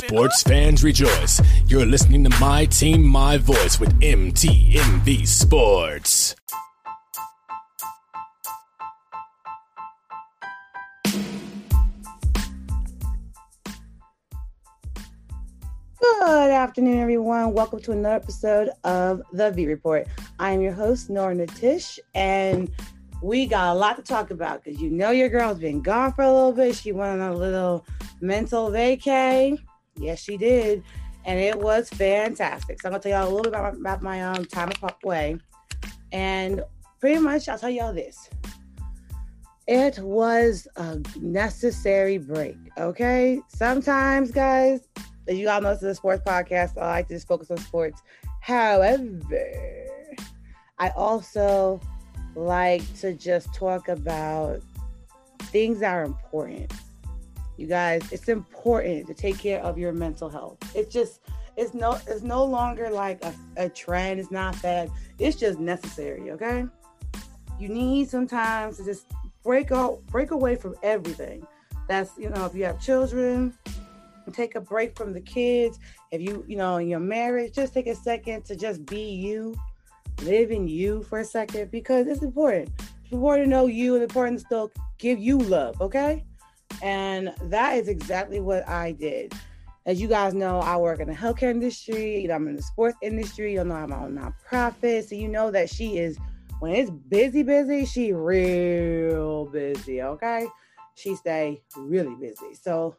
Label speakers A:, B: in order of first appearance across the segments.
A: Sports fans rejoice. You're listening to My Team, My Voice with MTMV Sports.
B: Good afternoon, everyone. Welcome to another episode of The V Report. I am your host, Nora Natish, and we got a lot to talk about because you know your girl's been gone for a little bit. She went on a little mental vacay. Yes, she did. And it was fantastic. So I'm gonna tell y'all a little bit about, about my um, time away. And pretty much I'll tell y'all this. It was a necessary break. Okay. Sometimes, guys, as you all know, this is a sports podcast. I like to just focus on sports. However, I also like to just talk about things that are important. You guys, it's important to take care of your mental health. It's just it's no it's no longer like a, a trend, it's not bad. It's just necessary, okay? You need sometimes to just break out break away from everything. That's you know, if you have children, take a break from the kids. If you, you know, in your marriage, just take a second to just be you live in you for a second because it's important. It's important to know you and important to still give you love, okay? And that is exactly what I did. As you guys know, I work in the healthcare industry, you know, I'm in the sports industry, you know, I'm on nonprofit. So you know that she is when it's busy, busy, she real busy, okay? She stay really busy. So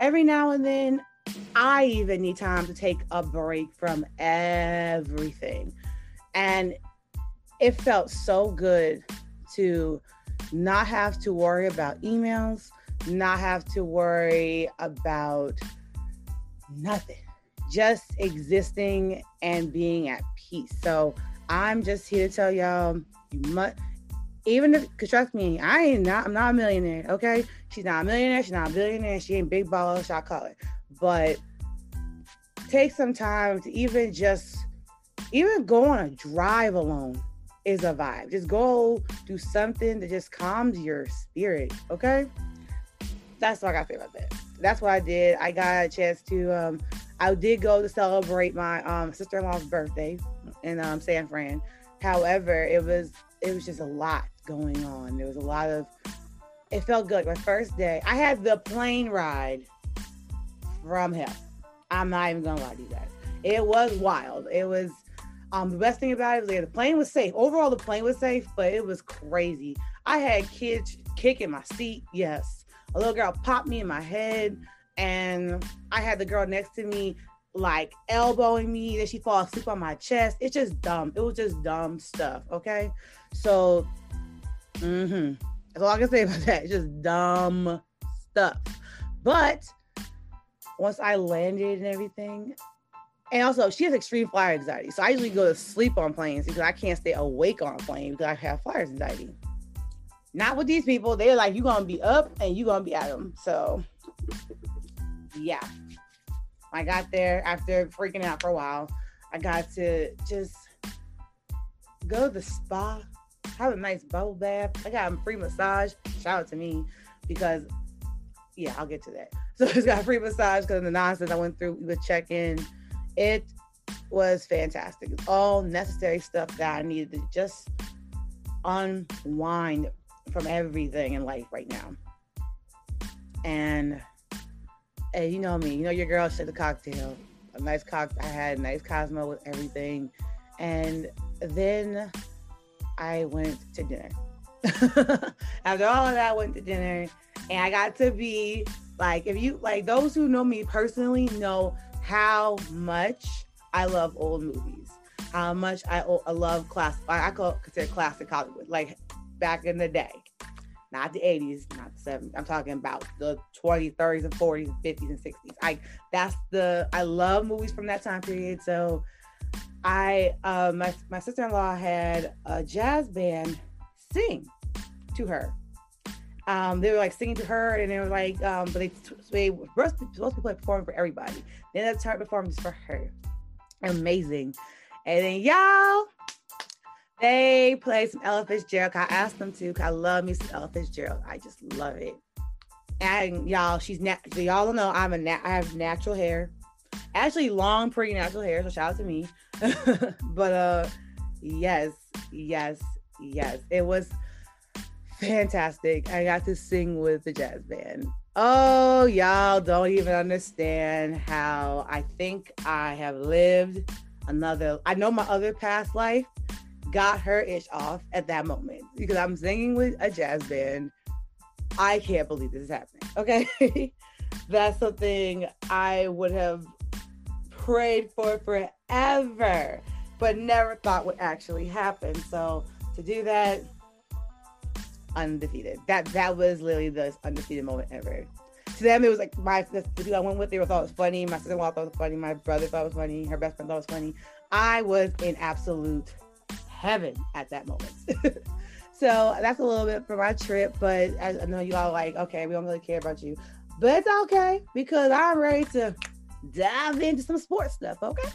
B: every now and then I even need time to take a break from everything. And it felt so good to not have to worry about emails, not have to worry about nothing, just existing and being at peace. So I'm just here to tell y'all you must even if trust me, I ain't not I'm not a millionaire, okay? She's not a millionaire, she's not a billionaire, she ain't big baller, shot call it. But take some time to even just even go on a drive alone is a vibe. Just go do something that just calms your spirit. Okay. That's what I got to say about that. That's what I did. I got a chance to, um, I did go to celebrate my um, sister-in-law's birthday in um, San Fran. However, it was, it was just a lot going on. There was a lot of, it felt good. My first day, I had the plane ride from hell. I'm not even gonna lie to you guys. It was wild. It was um, the best thing about it was that the plane was safe. Overall, the plane was safe, but it was crazy. I had kids kicking my seat. Yes, a little girl popped me in my head, and I had the girl next to me like elbowing me. Then she fall asleep on my chest. It's just dumb. It was just dumb stuff. Okay, so mm-hmm. that's all I can say about that. It's just dumb stuff. But once I landed and everything, and also, she has extreme flyer anxiety. So I usually go to sleep on planes because I can't stay awake on a plane because I have flyer anxiety. Not with these people. They're like, you're to be up and you're to be at them. So, yeah. I got there after freaking out for a while. I got to just go to the spa, have a nice bubble bath. I got a free massage. Shout out to me because, yeah, I'll get to that. So I just got a free massage because of the nonsense I went through with check in it was fantastic. It's all necessary stuff that I needed to just unwind from everything in life right now. And, and you know me, you know your girl said the cocktail, a nice cocktail. I had a nice Cosmo with everything, and then I went to dinner. After all of that, I went to dinner, and I got to be like, if you like those who know me personally know how much I love old movies, how much I, I love class. I call consider classic Hollywood, like back in the day, not the 80s, not the 70s. I'm talking about the 20s, 30s, and 40s, 50s, and 60s. I that's the I love movies from that time period. So I uh, my my sister in law had a jazz band sing to her um, they were like singing to her, and they were like, um, but they, they were supposed to be performing for everybody. Then they started performing just for her. Amazing. And then y'all, they played some Ella Fitzgerald. I asked them to. I love me some Ella Fitzgerald. I just love it. And y'all, she's nat- so y'all know I'm a nat- I have natural hair, actually long, pretty natural hair. So shout out to me. but uh, yes, yes, yes, it was fantastic. I got to sing with the jazz band. Oh, y'all don't even understand how I think I have lived another. I know my other past life got her itch off at that moment because I'm singing with a jazz band. I can't believe this is happening. Okay. That's something I would have prayed for forever, but never thought would actually happen. So to do that, undefeated. That that was literally the undefeated moment ever. To them, it was like my the, people I went with. They thought it was funny. My sister-in-law thought it was funny. My brother thought it was funny. Her best friend thought it was funny. I was in absolute heaven at that moment. so that's a little bit for my trip. But I, know you all like, okay, we don't really care about you, but it's okay because I'm ready to dive into some sports stuff. Okay.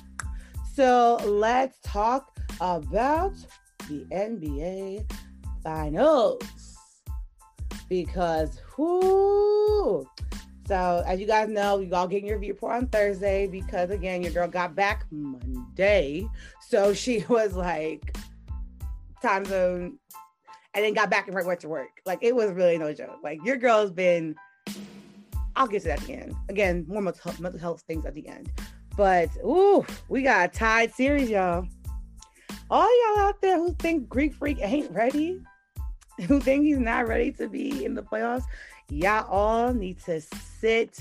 B: So let's talk about the NBA finals because whoo. So as you guys know, you all getting your report on Thursday because again, your girl got back Monday. So she was like time zone and then got back and went to work. Like it was really no joke. Like your girl's been I'll get to that at the end. Again, more mental, mental health things at the end. But ooh, we got a tied series, y'all. All y'all out there who think Greek Freak ain't ready, who think he's not ready to be in the playoffs, y'all all need to sit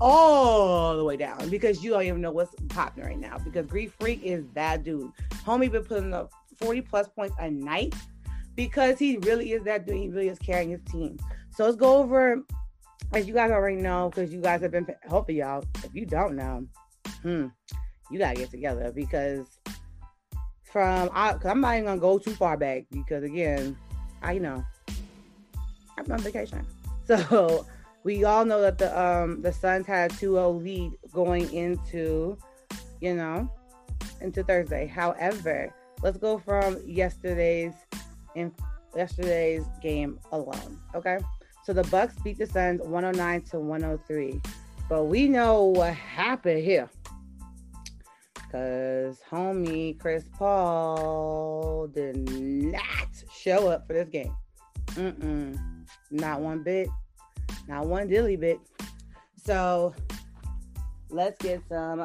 B: all the way down because you don't even know what's popping right now. Because Greek Freak is that dude. Homie been putting up 40 plus points a night because he really is that dude. He really is carrying his team. So let's go over, as you guys already know, because you guys have been helping y'all. If you don't know, hmm, you gotta get together because from I, cause I'm not even gonna go too far back because again, I you know I'm on vacation, so we all know that the um the Suns had a 2-0 lead going into you know into Thursday. However, let's go from yesterday's in yesterday's game alone. Okay, so the Bucks beat the Suns 109 to 103, but we know what happened here because homie Chris Paul did not show up for this game. Mm-mm. Not one bit, not one dilly bit. So let's get some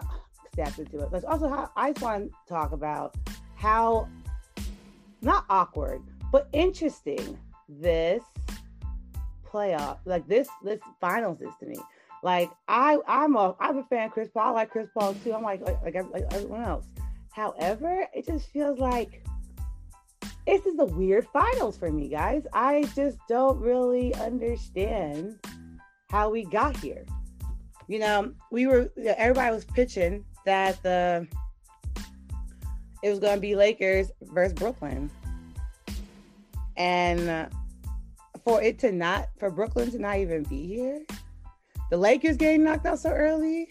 B: steps into it. Let's also, I just want to talk about how not awkward, but interesting this playoff, like this this finals is to me. Like I, I'm a, I'm a fan of Chris Paul. I like Chris Paul too. I'm like, like, like, like everyone else. However, it just feels like this is a weird finals for me, guys. I just don't really understand how we got here. You know, we were everybody was pitching that the it was going to be Lakers versus Brooklyn, and for it to not for Brooklyn to not even be here the Lakers getting knocked out so early.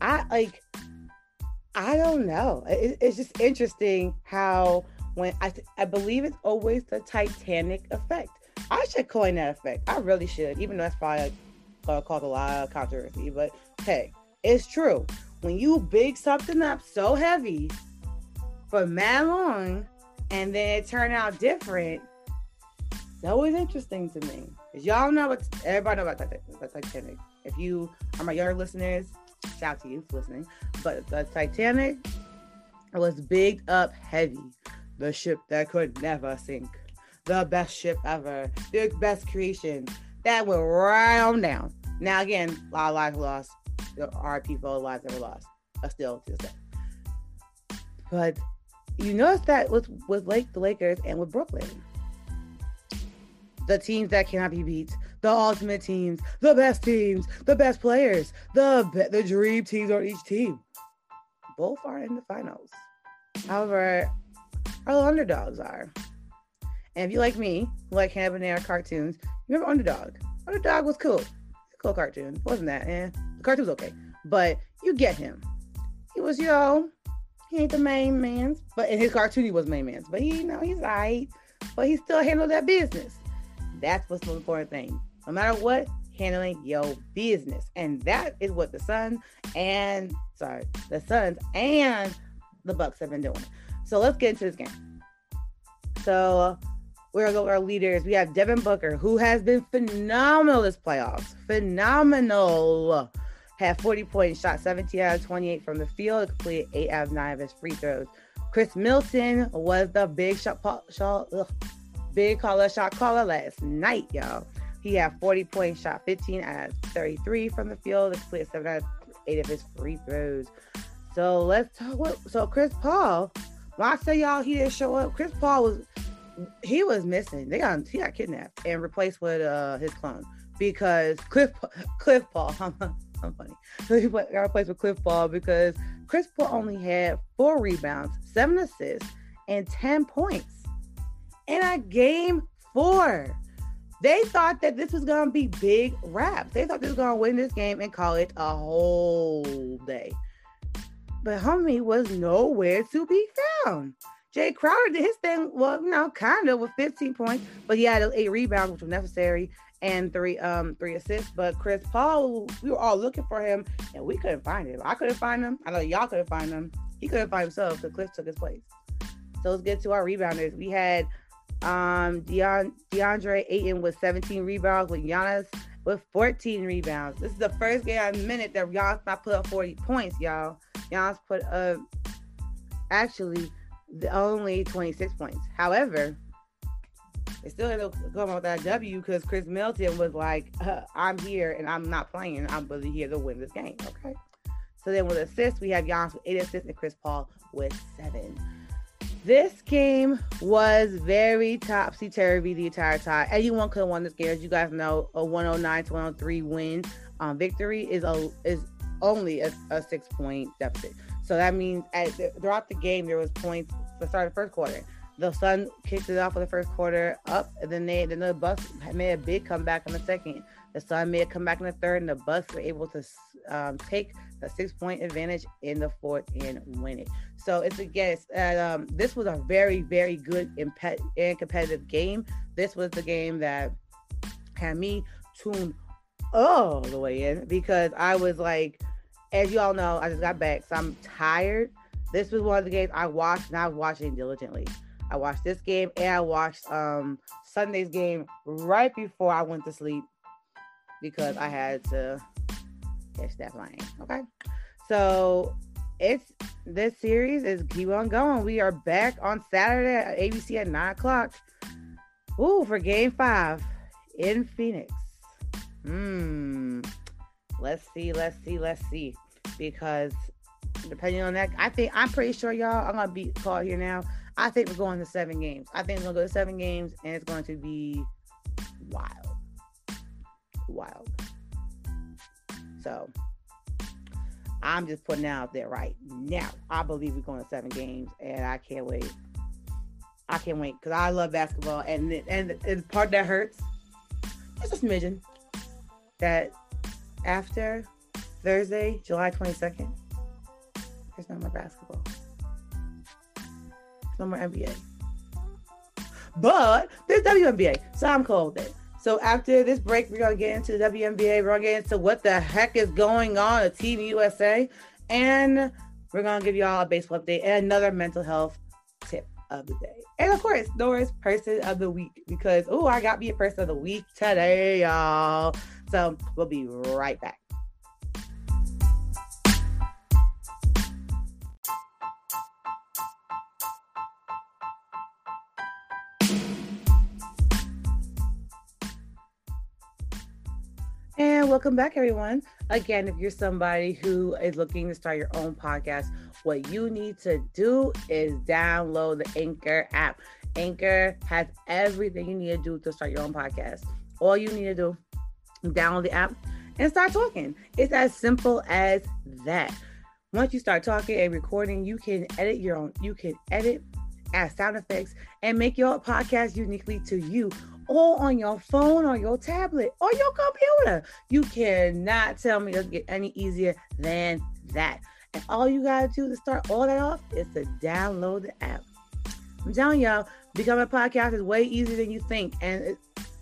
B: I like, I don't know. It, it's just interesting how when I I believe it's always the Titanic effect. I should coin that effect. I really should, even though that's probably like, caused a lot of controversy. But hey, it's true. When you big something up so heavy for mad long, and then it turn out different, it's always interesting to me. Cause y'all know what everybody know about the Titanic. If you are my younger listeners, shout out to you for listening. But the Titanic was bigged up heavy. The ship that could never sink. The best ship ever. The best creation. That went right on down. Now again, a lot of lives lost. There are people lives ever lost. But still to this day. But you notice that with with Lake the Lakers and with Brooklyn the teams that cannot be beat, the ultimate teams, the best teams, the best players, the the dream teams on each team. Both are in the finals. However, our underdogs are. And if you like me, like Hanna-Barbera cartoons, you remember Underdog? Underdog was cool. Cool cartoon. Wasn't that? Eh. The cartoon was okay. But you get him. He was, know, he ain't the main man. But in his cartoon, he was main man. But he, you know, he's all right. But he still handled that business. That's what's the important thing. no matter what, handling your business. And that is what the Sun and sorry, the Suns and the Bucks have been doing. So let's get into this game. So we're gonna go with our leaders. We have Devin Booker, who has been phenomenal this playoffs. Phenomenal. Had 40 points, shot 17 out of 28 from the field, completed 8 out of 9 of his free throws. Chris Middleton was the big shot, shot ugh, big caller shot caller last night, y'all. He had 40 points, shot 15 out of 33 from the field, completed 7 out of 8 of his free throws. So let's talk. What, so Chris Paul, when I say y'all he didn't show up, Chris Paul was he was missing. They got he got kidnapped and replaced with uh his clone because Cliff Cliff Paul. I'm funny. So he got replaced with Cliff Paul because Chris Paul only had four rebounds, seven assists, and ten points in a game four. They thought that this was gonna be big raps. They thought they was gonna win this game and call it a whole day. But homie was nowhere to be found. Jae Crowder did his thing, well, you know, kind of with 15 points, but he had eight rebounds, which was necessary, and three um three assists. But Chris Paul, we were all looking for him, and we couldn't find him. I couldn't find him. I know y'all couldn't find him. He couldn't find himself because Cliff took his place. So let's get to our rebounders. We had um Deon, DeAndre Ayton with 17 rebounds, with Giannis with 14 rebounds. This is the first game a minute that Giannis not put up 40 points, y'all. Giannis put up actually the only 26 points. However, it still ended up coming with that W because Chris Middleton was like, uh, I'm here and I'm not playing. I'm really here to win this game. Okay. So then with assists, we have Giannis with eight assists and Chris Paul with seven. This game was very topsy turvy the entire time. Anyone could have won this game. As you guys know, a 109 to 103 win um, victory is a is only a, a six point deficit. So that means at, throughout the game there was points the start the first quarter. The Sun kicked it off in the first quarter up, and then they then the Bucks made a big comeback in the second. The Sun made a comeback in the third, and the Bucks were able to um, take the six point advantage in the fourth and win it. So it's a guess. Um, this was a very very good and competitive game. This was the game that had me tuned all the way in because I was like, as you all know, I just got back, so I'm tired. This was one of the games I watched, and I was watching diligently. I watched this game and I watched um, Sunday's game right before I went to sleep because I had to catch that plane. Okay, so it's this series is keep on going. We are back on Saturday at ABC at nine o'clock. Ooh, for Game Five in Phoenix. Hmm. Let's see. Let's see. Let's see. Because depending on that, I think I'm pretty sure y'all. I'm gonna be called here now. I think we're going to seven games. I think we're gonna go to seven games, and it's going to be wild, wild. So I'm just putting out there right now. I believe we're going to seven games, and I can't wait. I can't wait because I love basketball, and and the part that hurts, is just a smidgen, that after Thursday, July 22nd, there's no more basketball no more NBA. But there's WNBA, so I'm cool with it. So after this break, we're gonna get into the WNBA. We're gonna get into what the heck is going on at Team USA, and we're gonna give y'all a baseball update and another mental health tip of the day. And of course, Nora's person of the week because oh, I got me a person of the week today, y'all. So we'll be right back. And welcome back, everyone. Again, if you're somebody who is looking to start your own podcast, what you need to do is download the Anchor app. Anchor has everything you need to do to start your own podcast. All you need to do, download the app and start talking. It's as simple as that. Once you start talking and recording, you can edit your own, you can edit, add sound effects, and make your podcast uniquely to you all on your phone or your tablet or your computer. You cannot tell me it doesn't get any easier than that. And all you gotta do to start all that off is to download the app. I'm telling y'all, becoming a podcast is way easier than you think. And it,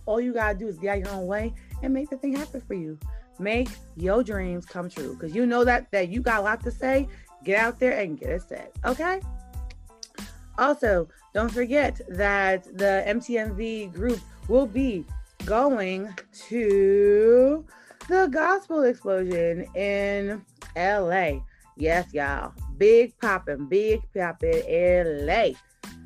B: all you gotta do is get out your own way and make the thing happen for you. Make your dreams come true because you know that that you got a lot to say. Get out there and get it said. Okay. Also, don't forget that the MTMV group will be going to the Gospel Explosion in LA. Yes, y'all. Big popping, big popping LA.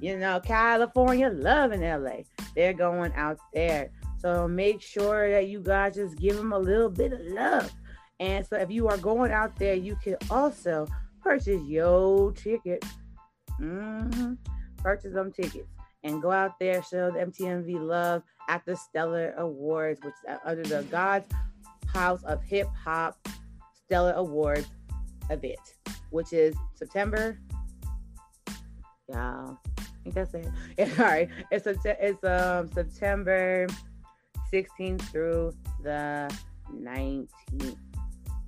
B: You know, California loving LA. They're going out there. So make sure that you guys just give them a little bit of love. And so if you are going out there, you can also purchase your ticket. Mm-hmm. Purchase them tickets and go out there, show the MTMV love at the Stellar Awards, which is under the God's House of Hip Hop Stellar Awards event, which is September. Yeah, I think that's it. Yeah, all right, it's it's um September 16th through the 19th.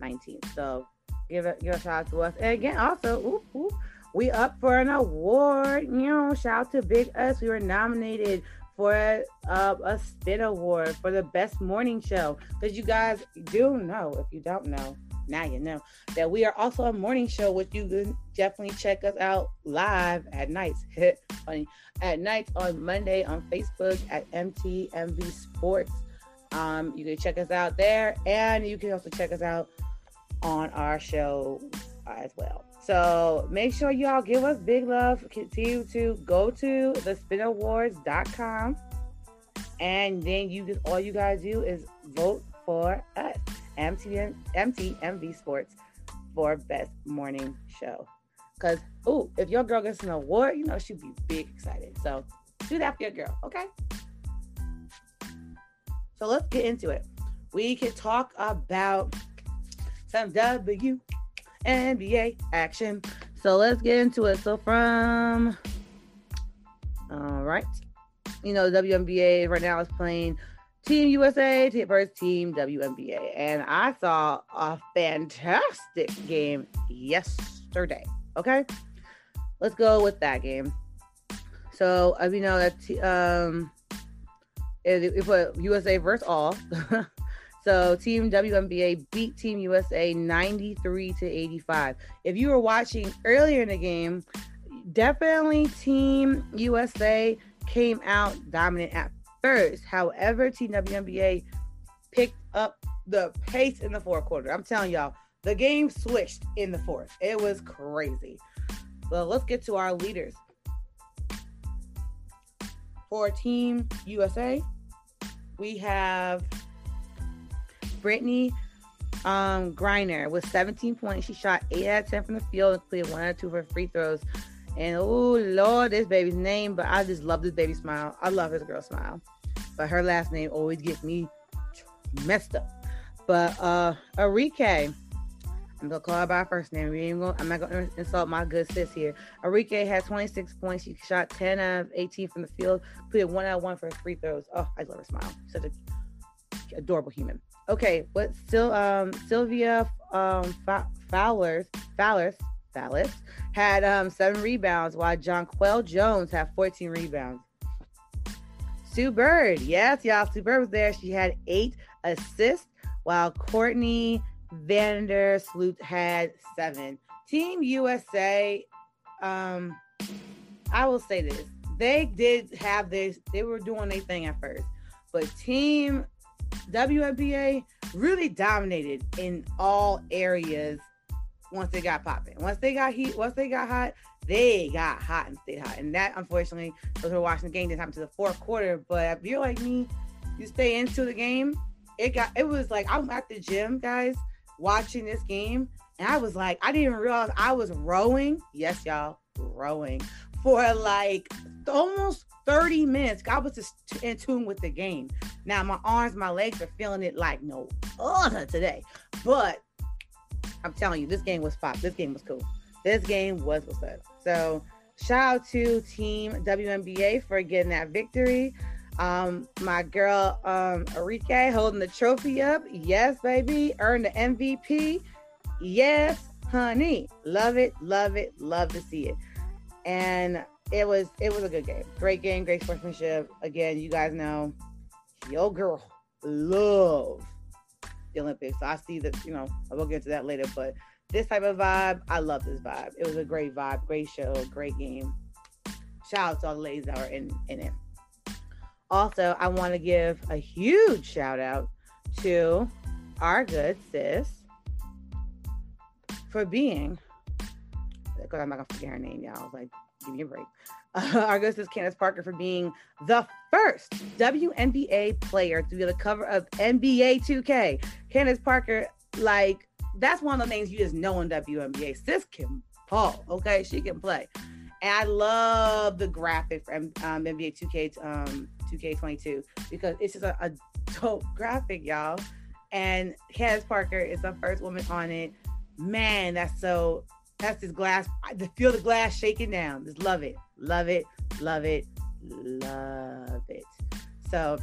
B: 19th. So give it give a shout out to us. And again, also, ooh, we up for an award. You know, shout out to Big Us. We were nominated for a, uh, a spin award for the best morning show. Because you guys do know, if you don't know, now you know that we are also a morning show, which you can definitely check us out live at nights. Funny at nights on Monday on Facebook at MTMV Sports. Um, you can check us out there, and you can also check us out on our show as well. So make sure y'all give us big love. Continue to go to thespinawards.com and then you just all you gotta do is vote for us. MTM, MTMV Sports for best morning show. Cause oh, if your girl gets an award, you know she'd be big excited. So do that for your girl, okay? So let's get into it. We can talk about some W NBA action. So let's get into it. So from all right, you know, WNBA right now is playing Team USA versus Team WNBA, and I saw a fantastic game yesterday. Okay, let's go with that game. So as you know that um, it, it put USA versus all. So Team WNBA beat Team USA 93 to 85. If you were watching earlier in the game, definitely Team USA came out dominant at first. However, Team WNBA picked up the pace in the fourth quarter. I'm telling y'all, the game switched in the fourth. It was crazy. So let's get to our leaders. For Team USA, we have Brittney um, Griner with 17 points. She shot 8 out of 10 from the field and cleared 1 out of 2 for free throws. And oh Lord, this baby's name, but I just love this baby smile. I love this girl smile. But her last name always gets me messed up. But uh Arike, I'm gonna call her by her first name. We ain't gonna, I'm not gonna insult my good sis here. Arike had 26 points. She shot 10 out of 18 from the field, cleared one out of one for free throws. Oh, I love her smile. Such a adorable human. Okay, what still um Sylvia um Fowlers Fowlers Fowlers had um seven rebounds while Jonquel Jones had 14 rebounds. Sue Bird, yes, y'all. Sue Bird was there. She had eight assists while Courtney Vandersloot had seven. Team USA, um, I will say this. They did have this, they were doing their thing at first. But Team WNBA really dominated in all areas once they got popping. Once they got heat, once they got hot, they got hot and stayed hot. And that, unfortunately, those who are watching the game didn't happen to the fourth quarter. But if you're like me, you stay into the game. It got it was like I'm at the gym, guys, watching this game, and I was like, I didn't even realize I was rowing. Yes, y'all, rowing for like almost 30 minutes. I was just in tune with the game. Now my arms, my legs are feeling it like no other today. But I'm telling you, this game was pop. This game was cool. This game was what's up. So shout out to Team WNBA for getting that victory. Um, my girl um holding the trophy up. Yes, baby. Earned the MVP. Yes, honey. Love it, love it, love to see it. And it was it was a good game. Great game, great sportsmanship. Again, you guys know your girl love the Olympics. So I see that, you know, I will get into that later, but this type of vibe, I love this vibe. It was a great vibe, great show, great game. Shout out to all the ladies that were in, in it. Also, I want to give a huge shout out to our good sis for being, because I'm not gonna forget her name, y'all. I was like, give me a break. Uh, our good sis Candace Parker for being the first WNBA player to be on the cover of NBA 2K. Candace Parker, like, that's one of the names you just know in WNBA. Sis can ball, okay? She can play. And I love the graphic from um, NBA 2K um, 2K22 because it's just a, a dope graphic, y'all. And Candace Parker is the first woman on it. Man, that's so that's this glass. I feel the glass shaking down. Just love it, love it, love it, love it. So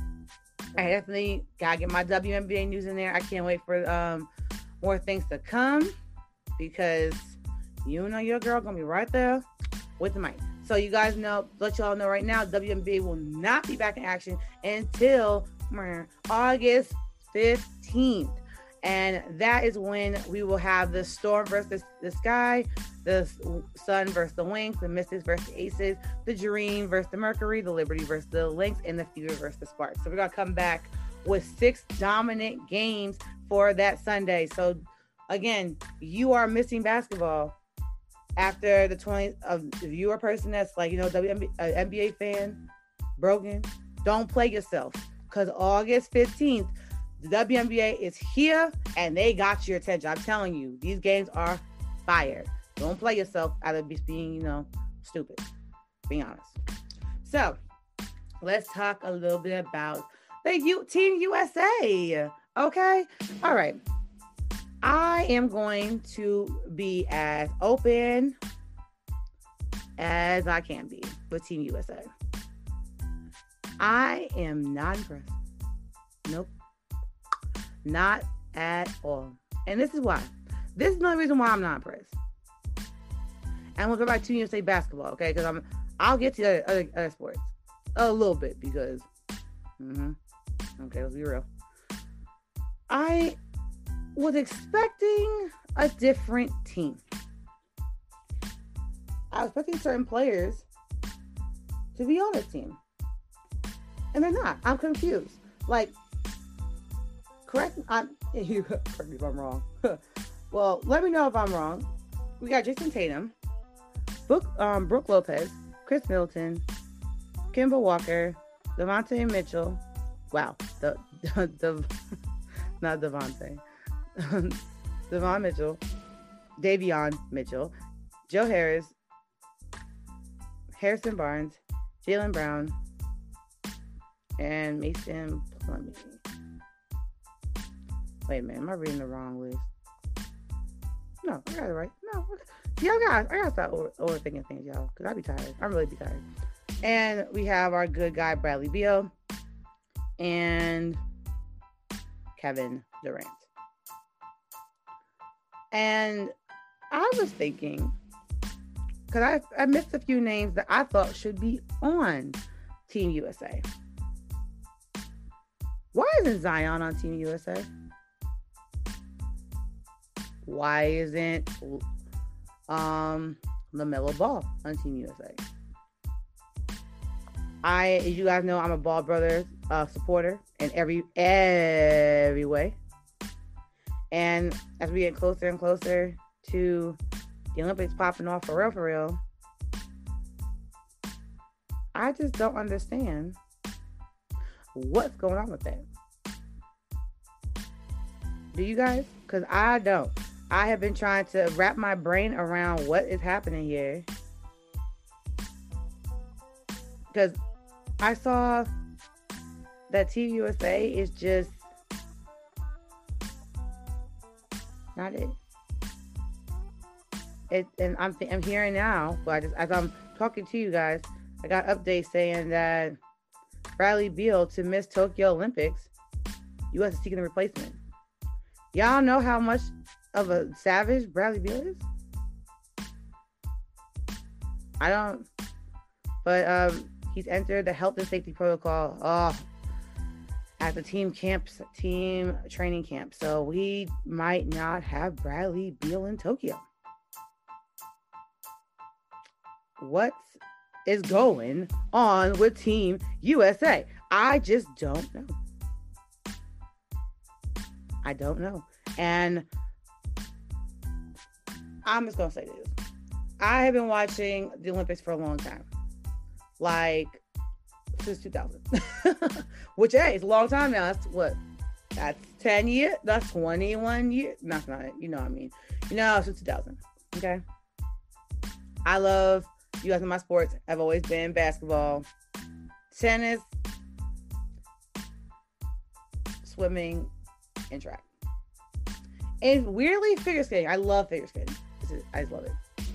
B: I definitely gotta get my WNBA news in there. I can't wait for um more things to come because you know your girl gonna be right there with the mic. So you guys know, let y'all know right now, WNBA will not be back in action until August 15th. And that is when we will have the storm versus the sky, the sun versus the wings, the mystics versus aces, the dream versus the mercury, the liberty versus the lynx, and the fever versus the spark. So we're gonna come back with six dominant games for that Sunday. So again, you are missing basketball after the 20 of if you're a person that's like you know WNBA uh, NBA fan broken don't play yourself because August 15th the WNBA is here and they got your attention I'm telling you these games are fire don't play yourself out of being you know stupid be honest so let's talk a little bit about the U- team USA okay all right I am going to be as open as I can be with Team USA. I am not impressed. Nope. Not at all. And this is why. This is another reason why I'm not impressed. And we'll go back to USA basketball, okay? Because I'm I'll get to other, other, other, sports a little bit because mm-hmm. okay, let's be real. I was expecting a different team. I was expecting certain players to be on the team. And they're not. I'm confused. Like, correct I'm you correct me if I'm wrong. well, let me know if I'm wrong. We got Jayson Tatum, Brooke, um, Brooke Lopez, Chris Middleton, Kemba Walker, Devontae Mitchell. Wow, the the, the not Devontae. Devon Mitchell, Davion Mitchell, Joe Harris, Harrison Barnes, Jaylen Brown, and Mason Plumlee. Wait a minute, am I reading the wrong list? No, I got it right. No, y'all guys, I gotta stop over, overthinking things, y'all, because I be tired. I really be tired. And we have our good guy Bradley Beal and Kevin Durant. And I was thinking, because I, I missed a few names that I thought should be on Team USA. Why isn't Zion on Team USA? Why isn't um LaMelo Ball on Team USA? I, as you guys know, I'm a Ball Brothers uh, supporter in every every way. And as we get closer and closer to the Olympics popping off for real, for real, I just don't understand what's going on with that. Do you guys? Because I don't. I have been trying to wrap my brain around what is happening here. Because I saw that Team USA is just not it. It and I'm I'm hearing now, but I just as I'm talking to you guys, I got updates saying that Bradley Beal to miss Tokyo Olympics. U.S. is seeking a replacement. Y'all know how much of a savage Bradley Beal is. I don't, but um, he's entered the health and safety protocol. Oh, at the team camps, team training camp. So we might not have Bradley Beal in Tokyo. What is going on with Team USA? I just don't know. I don't know. And I'm just gonna say this. I have been watching the Olympics for a long time. Like since 2000. Which hey, it's a long time now. That's what that's 10 years. That's 21 years. That's not it. You know what I mean. You know, since 2000. Okay. I love you guys in my sports I've always been basketball, tennis, swimming, and track. And weirdly, figure skating. I love figure skating. I just love it.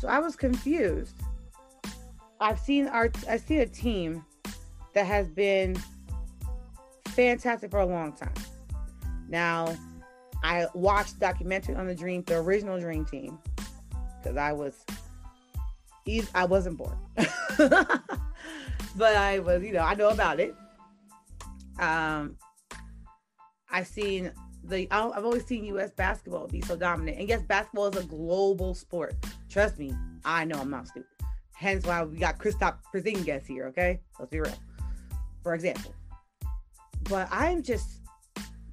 B: So I was confused. I've seen our I've seen a team that has been fantastic for a long time. Now, I watched documentary on the Dream, the original Dream Team, because I was I wasn't born, but I was, you know, I know about it. Um, I've seen the I've always seen U.S. basketball be so dominant, and yes, basketball is a global sport. Trust me, I know I'm not stupid. Hence why we got Kristaps Porzingis here. Okay, let's be real. For example, but I'm just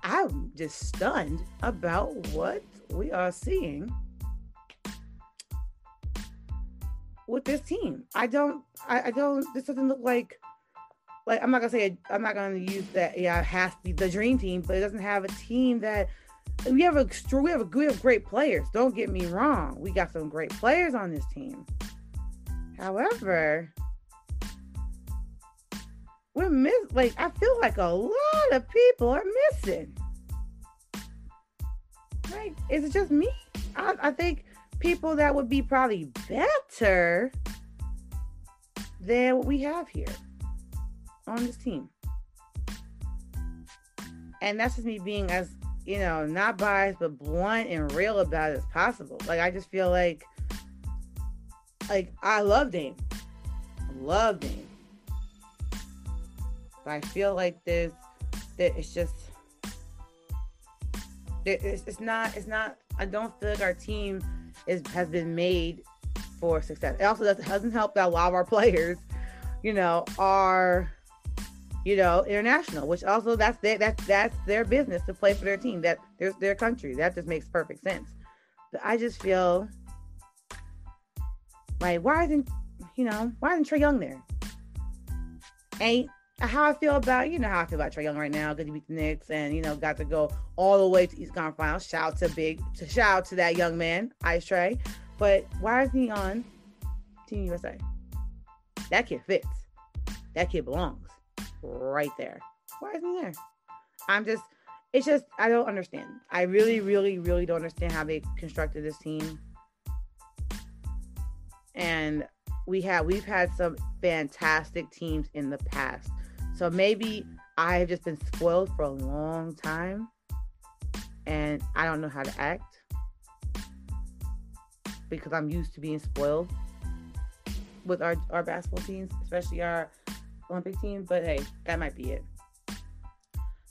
B: I'm just stunned about what we are seeing with this team. I don't, I, I don't, this doesn't look like, like, I'm not gonna say, I'm not gonna use that, yeah, it has to be the dream team, but it doesn't have a team that, we have a, we have a, we have great players. Don't get me wrong. We got some great players on this team. However, we're miss like I feel like a lot of people are missing. Right? Is it just me? I, I think people that would be probably better than what we have here on this team. And that's just me being as, you know, not biased, but blunt and real about it as possible. Like, I just feel like, like, I love Dame. Love Dame. But I feel like this, that it's just, it's, it's not, it's not, I don't feel like our team is has been made for success. It also doesn't help that a lot of our players, you know, are you know international, which also that's their that's that's their business to play for their team. That there's their country. That just makes perfect sense. But I just feel like why isn't you know why isn't Trae Young there? Ain't how I feel about you know how I feel about Trae Young right now because he beat the Knicks and you know got to go all the way to East Conference Finals. Shout out to big to shout out to that young man, Ice Trae. But why is he on Team USA? That kid fits. That kid belongs right there. Why isn't there? I'm just it's just I don't understand. I really, really, really don't understand how they constructed this team. And we have we've had some fantastic teams in the past so maybe I have just been spoiled for a long time and I don't know how to act because I'm used to being spoiled with our, our basketball teams, especially our Olympic team. But hey, that might be it.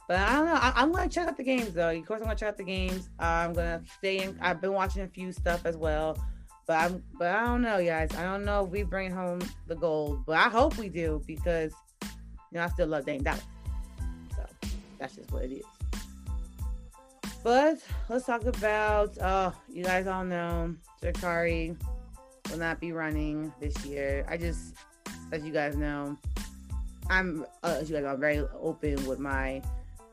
B: But I don't know. I, am to check out the games though. Of course, I'm to check out the games. I'm to stay in. I've been watching a few stuff as well. But I'm, but I don't know, guys. I don't know if we bring home the gold, but I hope we do because you know, I still love Dame Dollar. So that's just what it is. But let's talk about uh you guys all know Sha'Carri will not be running this year. I just as you guys know, I'm uh, I'm very open with my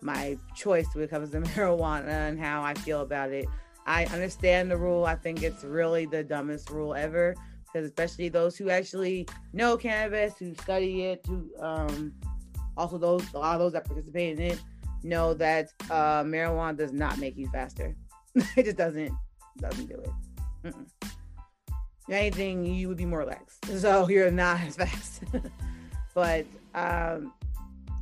B: my choice when it comes to marijuana and how I feel about it. I understand the rule. I think it's really the dumbest rule ever because especially those who actually know cannabis, who study it, who um, also those a lot of those that participate in it know that uh, marijuana does not make you faster. it just doesn't doesn't do it. Mm-mm. Anything, you would be more relaxed, so you're not as fast. but um,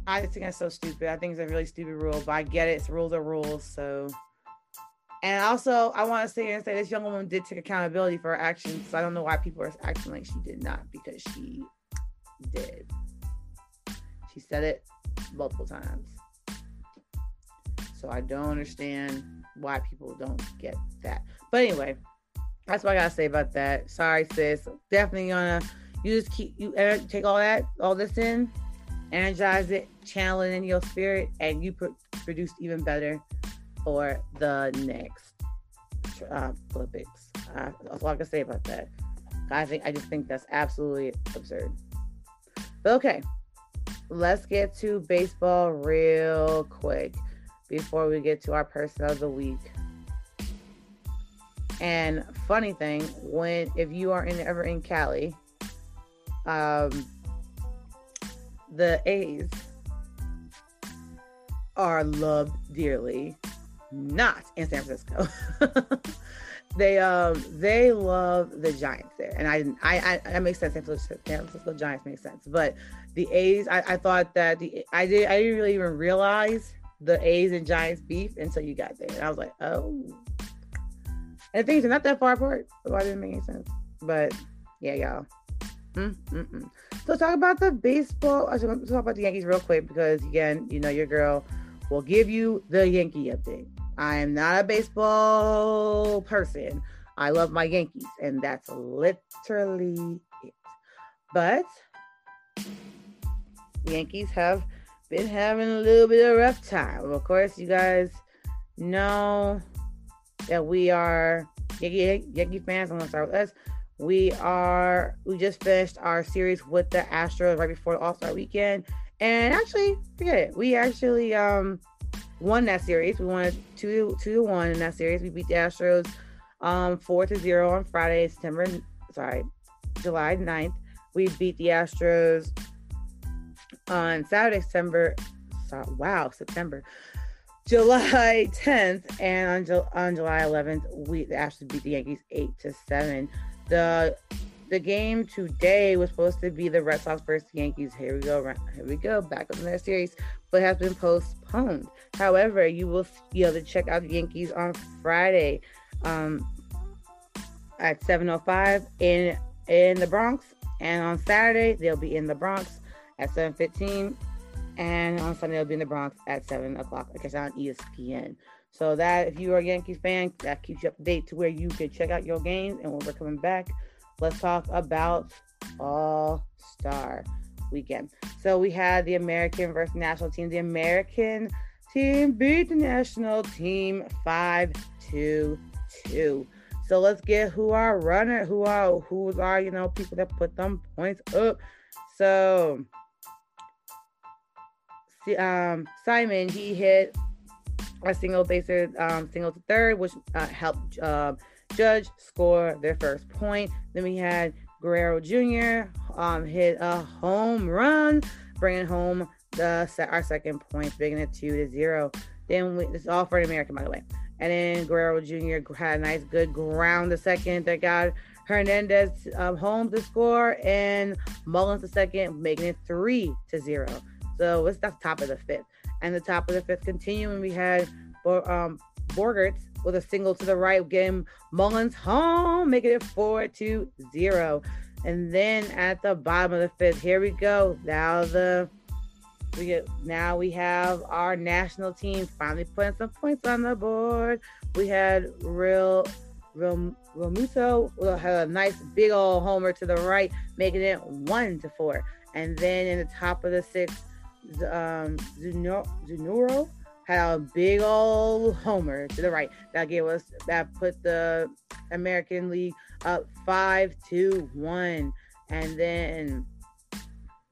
B: I just think that's so stupid. I think it's a really stupid rule, but I get it. It's rules are rules. So, and also, I want to say and say this young woman did take accountability for her actions. So I don't know why people are acting like she did not because she did. She said it multiple times. So I don't understand why people don't get that. But anyway, that's what I gotta say about that. Sorry, sis. Definitely gonna you just keep you take all that all this in, energize it, channel it in your spirit, and you pr- produce even better for the next uh, Olympics. Uh, that's all I can say about that. I think I just think that's absolutely absurd. But okay, let's get to baseball real quick before we get to our person of the week. And funny thing, when if you are in ever in Cali, um, the A's are loved dearly, not in San Francisco. they um they love the Giants there, and I I, I that makes sense. San Francisco, San Francisco Giants makes sense, but the A's I, I thought that the I did I didn't really even realize the A's and Giants beef until you got there, and I was like, oh. And things are not that far apart, so I didn't make any sense. But yeah, y'all. Mm-mm-mm. So talk about the baseball. I should talk about the Yankees real quick because again, you know your girl will give you the Yankee update. I am not a baseball person. I love my Yankees, and that's literally it. But Yankees have been having a little bit of a rough time. Of course, you guys know that we are Yankee, Yankee fans. I'm gonna start with us. We are we just finished our series with the Astros right before All Star Weekend, and actually, forget it. We actually um won that series. We won two two to one in that series. We beat the Astros um four to zero on Friday, September sorry, July 9th. We beat the Astros on Saturday, September wow, September. July 10th and on, on July 11th, we actually beat the Yankees eight to seven. The the game today was supposed to be the Red Sox versus Yankees. Here we go, here we go, back up in that series, but has been postponed. However, you will be able to check out the Yankees on Friday um, at 7:05 in in the Bronx, and on Saturday they'll be in the Bronx at 7:15, and on Sunday they'll be in the Bronx at 7 o'clock. I guess on ESPN. So that if you are a Yankees fan, that keeps you up to date to where you can check out your games. And when we're coming back, let's talk about All Star Weekend. So we had the American versus national team. The American team beat the national team five to two. So let's get who are runner, who are who are you know people that put them points up. So um, Semien he hit a single bases um, single to third, which uh, helped uh, Judge score their first point. Then we had Guerrero Jr. Um, hit a home run, bringing home the our second point, making it two to zero. Then we, this is all for an American, by the way. And then Guerrero Jr. had a nice, good ground the second that got Hernandez um, home to score, and Mullins the second, making it three to zero. So it's the top of the fifth. And the top of the fifth continuing, we had um, Bogaerts with a single to the right, getting Mullins home, making it four to zero. And then at the bottom of the fifth, here we go. Now the we get now we have our national team finally putting some points on the board. We had real Real Romuso had a nice big old homer to the right, making it one to four. And then in the top of the sixth, um, Zunino had a big old homer to the right. That gave us that put the American League up five to one, and then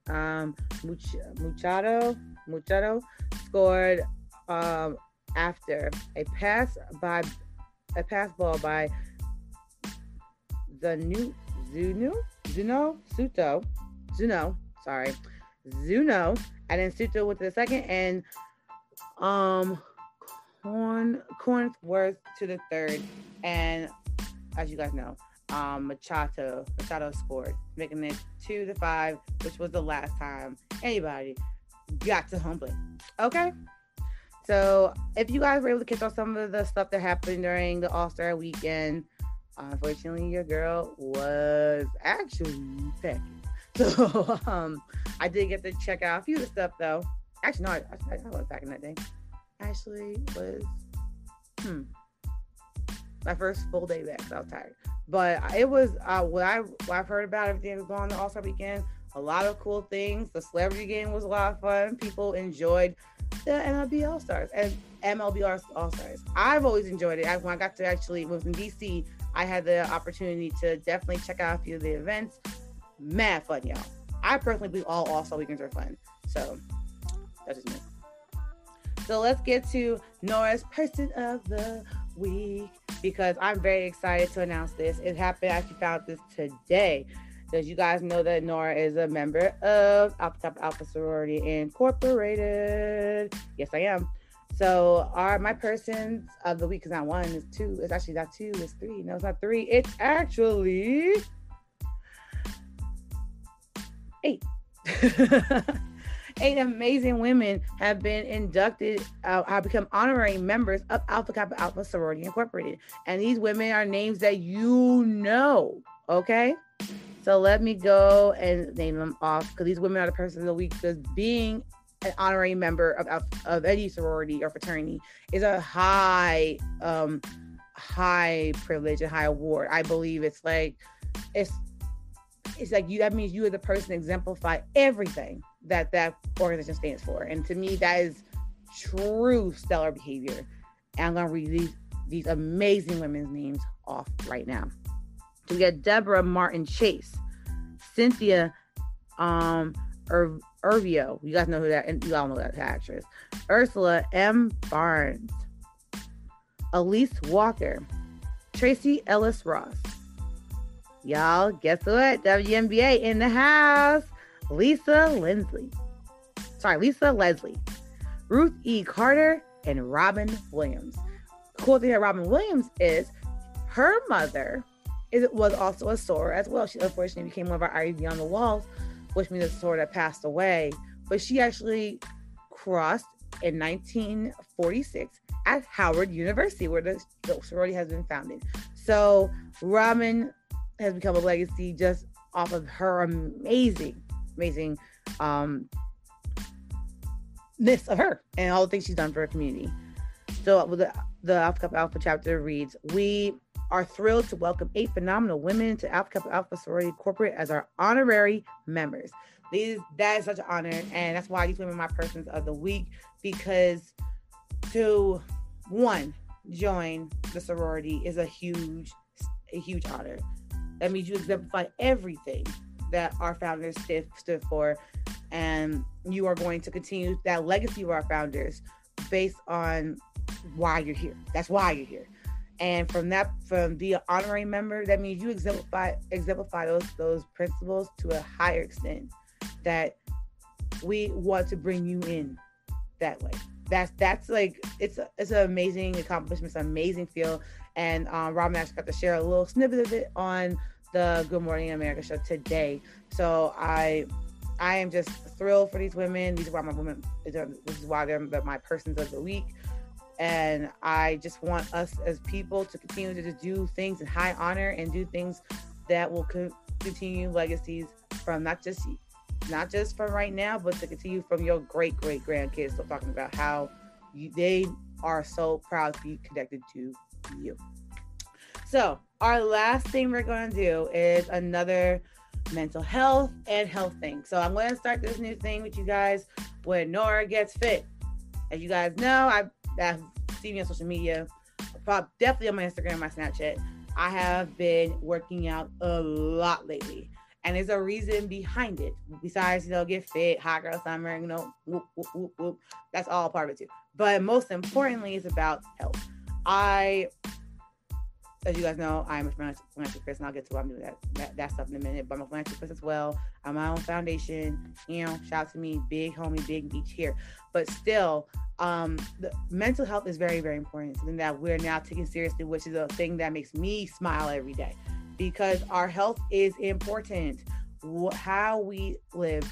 B: um, Much- Muchado Muchado scored um, after a pass by a pass ball by the new Zuno Zuno Suto Zuno sorry Zuno. And then Soto with the second and um Corn Cornworth to the third. And as you guys know um Machado Machado scored making it two to five which was the last time anybody got to home plate okay? So if you guys were able to catch on some of the stuff that happened during the all-star weekend unfortunately your girl was actually packing so um I did get to check out a few of the stuff though. Actually, no, I, I, I was back in that day. actually was hmm my first full day back. So I was tired, but it was uh, what I what I've heard about everything that was going on the All Star weekend. A lot of cool things. The celebrity game was a lot of fun. People enjoyed the MLB All Stars and MLB All Stars. I've always enjoyed it. When I got to actually was in DC, I had the opportunity to definitely check out a few of the events. Mad fun, y'all. I personally believe all All Star weekends are fun. So that's just me. So let's get to Nora's person of the week because I'm very excited to announce this. It happened, I actually found this today. Does you guys know that Nora is a member of Alpha Kappa Alpha Sorority Incorporated. Yes, I am. So are my persons of the week is not one, it's two. It's actually not two, it's three. No, it's not three. It's actually eight. eight amazing women have been inducted, uh, have become honorary members of Alpha Kappa Alpha Sorority Incorporated. And these women are names that you know, okay? So let me go and name them off because these women are the person of the week because being an honorary member of, of, of any sorority or fraternity is a high um high privilege and high award. I believe it's like it's it's like you that means you are the person exemplify everything that that organization stands for. And to me, that is true stellar behavior. And I'm going to read these, these amazing women's names off right now. So we got Deborah Martin Chase, Cynthia um, Ir- Erivo. You guys know who that, and you all know that actress. Ursula M. Burns, Elise Walker, Tracee Ellis Ross. Y'all, guess what? WNBA in the house. Lisa Leslie. Sorry, Lisa Leslie, Ruth E. Carter, and Robin Williams. Cool thing about Robin Williams is her mother is, was also a soror as well. She unfortunately became one of our Ivy on the walls, which means a soror that passed away. But she actually crossed in 1946 at Howard University, where the sorority has been founded. So Robin has become a legacy just off of her amazing amazing um this of her and all the things she's done for her community. So the the Alpha Kappa Alpha chapter reads, we are thrilled to welcome eight phenomenal women to Alpha Kappa Alpha Sorority Corporate as our honorary members. These that is such an honor, and that's why these women are my persons of the week because to one join the sorority is a huge, a huge honor. That means you exemplify everything that our founders stood, stood for. And you are going to continue that legacy of our founders based on why you're here. That's why you're here. And from that, from the honorary member, that means you exemplify exemplify those those principles to a higher extent. That we want to bring you in that way. That's that's like it's a, it's an amazing accomplishment, it's an amazing feel. And um, Robin actually got to share a little snippet of it on the Good Morning America show today. So I I am just thrilled for these women. These are why my women this is why they're my persons of the week. And I just want us as people to continue to do things in high honor and do things that will co- continue legacies from not just not just from right now, but to continue from your great great grandkids. So talking about how you, they are so proud to be connected to you. So our last thing we're going to do is another mental health and health thing. So I'm going to start this new thing with you guys when Nora gets fit. As you guys know, I have seen me on social media, probably definitely on my Instagram, my Snapchat. I have been working out a lot lately. And there's a reason behind it. Besides, you know, get fit, hot girl summer, you know, whoop, whoop, whoop, whoop. That's all part of it too. But most importantly, it's about health. I as you guys know, I'm a philanthropist, and I'll get to I'm doing that, that, that stuff in a minute. But I'm a philanthropist as well. I'm my own foundation. You know, shout out to me, big homie, big beach here. But still, um, the mental health is very, very important. Something that we're now taking seriously, which is a thing that makes me smile every day, because our health is important. How we live,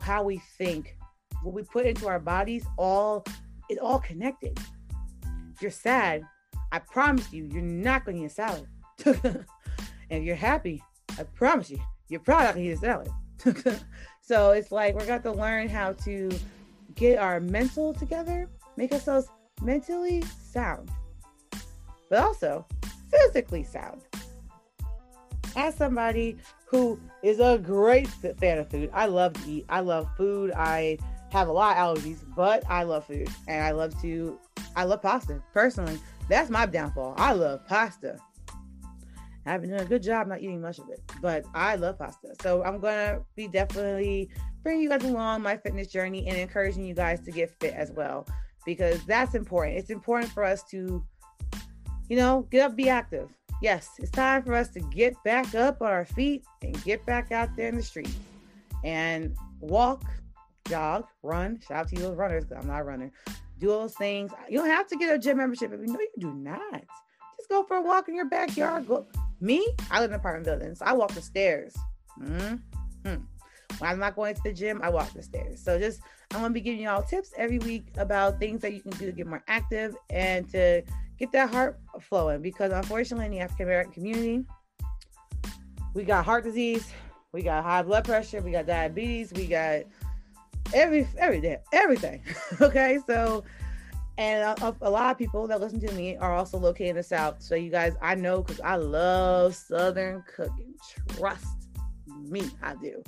B: how we think, what we put into our bodies, all is all connected. You're sad, I promise you, you're not going to eat a salad. and if you're happy, I promise you, you're probably not going to eat a salad. so it's like we're going to learn how to get our mental together, make ourselves mentally sound, but also physically sound. As somebody who is a great fan of food, I love to eat. I love food. I have a lot of allergies, but I love food and I love to, I love pasta personally. That's my downfall. I love pasta. I've been doing a good job not eating much of it, but I love pasta. So I'm gonna be definitely bringing you guys along my fitness journey and encouraging you guys to get fit as well, because that's important. It's important for us to, you know, get up, be active. Yes, it's time for us to get back up on our feet and get back out there in the street and walk, jog, run. Shout out to you runners, because I'm not a runner. Do those things. You don't have to get a gym membership. If you know you do not, just go for a walk in your backyard. Go. Me, I live in an apartment building, so I walk the stairs. Mm-hmm. When I'm not going to the gym, I walk the stairs. So just I'm gonna be giving y'all tips every week about things that you can do to get more active and to get that heart flowing. Because unfortunately, in the African American community, we got heart disease, we got high blood pressure, we got diabetes, we got every every day everything. okay, so and a, a, lot of people that listen to me are also located in the South. So you guys, I know because I love Southern cooking. Trust me, I do.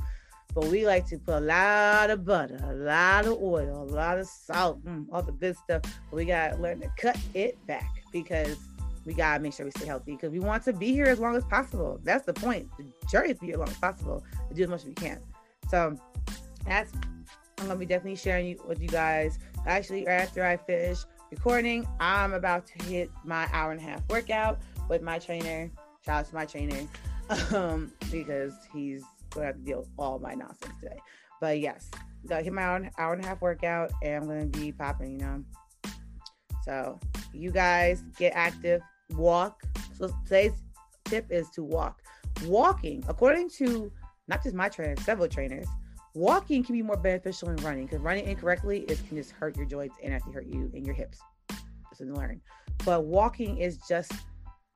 B: But we like to put a lot of butter, a lot of oil, a lot of salt, mm, all the good stuff. But we gotta learn to cut it back because we gotta make sure we stay healthy because we want to be here as long as possible. That's the point. The journey is to be here as long as possible to do as much as we can. So that's I'm gonna be definitely sharing you, with you guys. Actually, after I finish recording, I'm about to hit my hour and a half workout with my trainer. Shout out to my trainer um, because he's gonna have to deal with all my nonsense today. But yes, gotta hit my hour, hour and a half workout, and I'm gonna be popping. You know. So you guys get active, walk. So today's tip is to walk. Walking, according to not just my trainer, several trainers, walking can be more beneficial than running because running incorrectly is can just hurt your joints and actually hurt you in your hips. So learn. But walking is just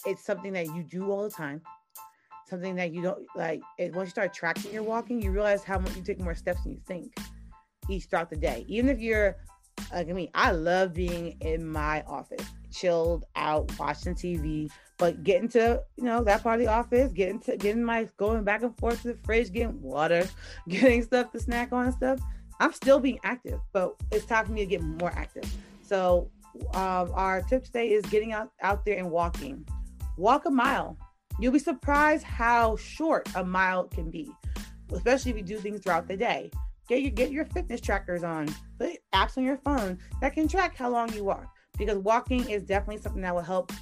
B: it's something that you do all the time. Something that you don't like. It, once you start tracking your walking, you realize how much you take more steps than you think each throughout the day. Even if you're like me, I love being in my office, chilled out, watching TV, but getting to, you know, that part of the office, getting to getting my going back and forth to the fridge, getting water, getting stuff to snack on and stuff. I'm still being active, but it's time for me to get more active. So um, our tip today is getting out, out there and walking. Walk a mile. You'll be surprised how short a mile can be, especially if you do things throughout the day. Get your get your fitness trackers on, put apps on your phone that can track how long you walk. Because walking is definitely something that will help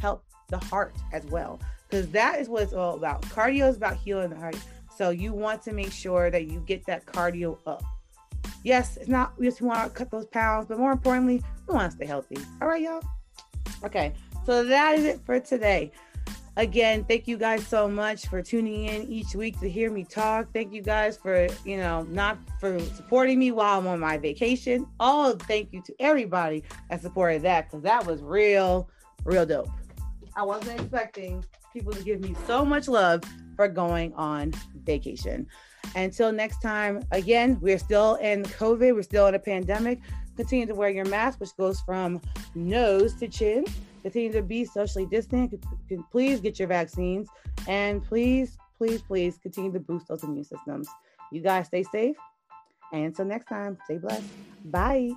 B: help the heart as well. Because that is what it's all about. Cardio is about healing the heart. So you want to make sure that you get that cardio up. Yes, it's not we just want to cut those pounds, but more importantly, we want to stay healthy. All right, y'all. Okay, so that is it for today. Again, thank you guys so much for tuning in each week to hear me talk. Thank you guys for, you know, not for supporting me while I'm on my vacation. All thank you to everybody that supported that because that was real, real dope. I wasn't expecting people to give me so much love for going on vacation. Until next time, again, we're still in COVID, we're still in a pandemic. Continue to wear your mask, which goes from nose to chin. Continue to be socially distant. Please get your vaccines. And please, please, please continue to boost those immune systems. You guys stay safe. And until next time, stay blessed. Bye.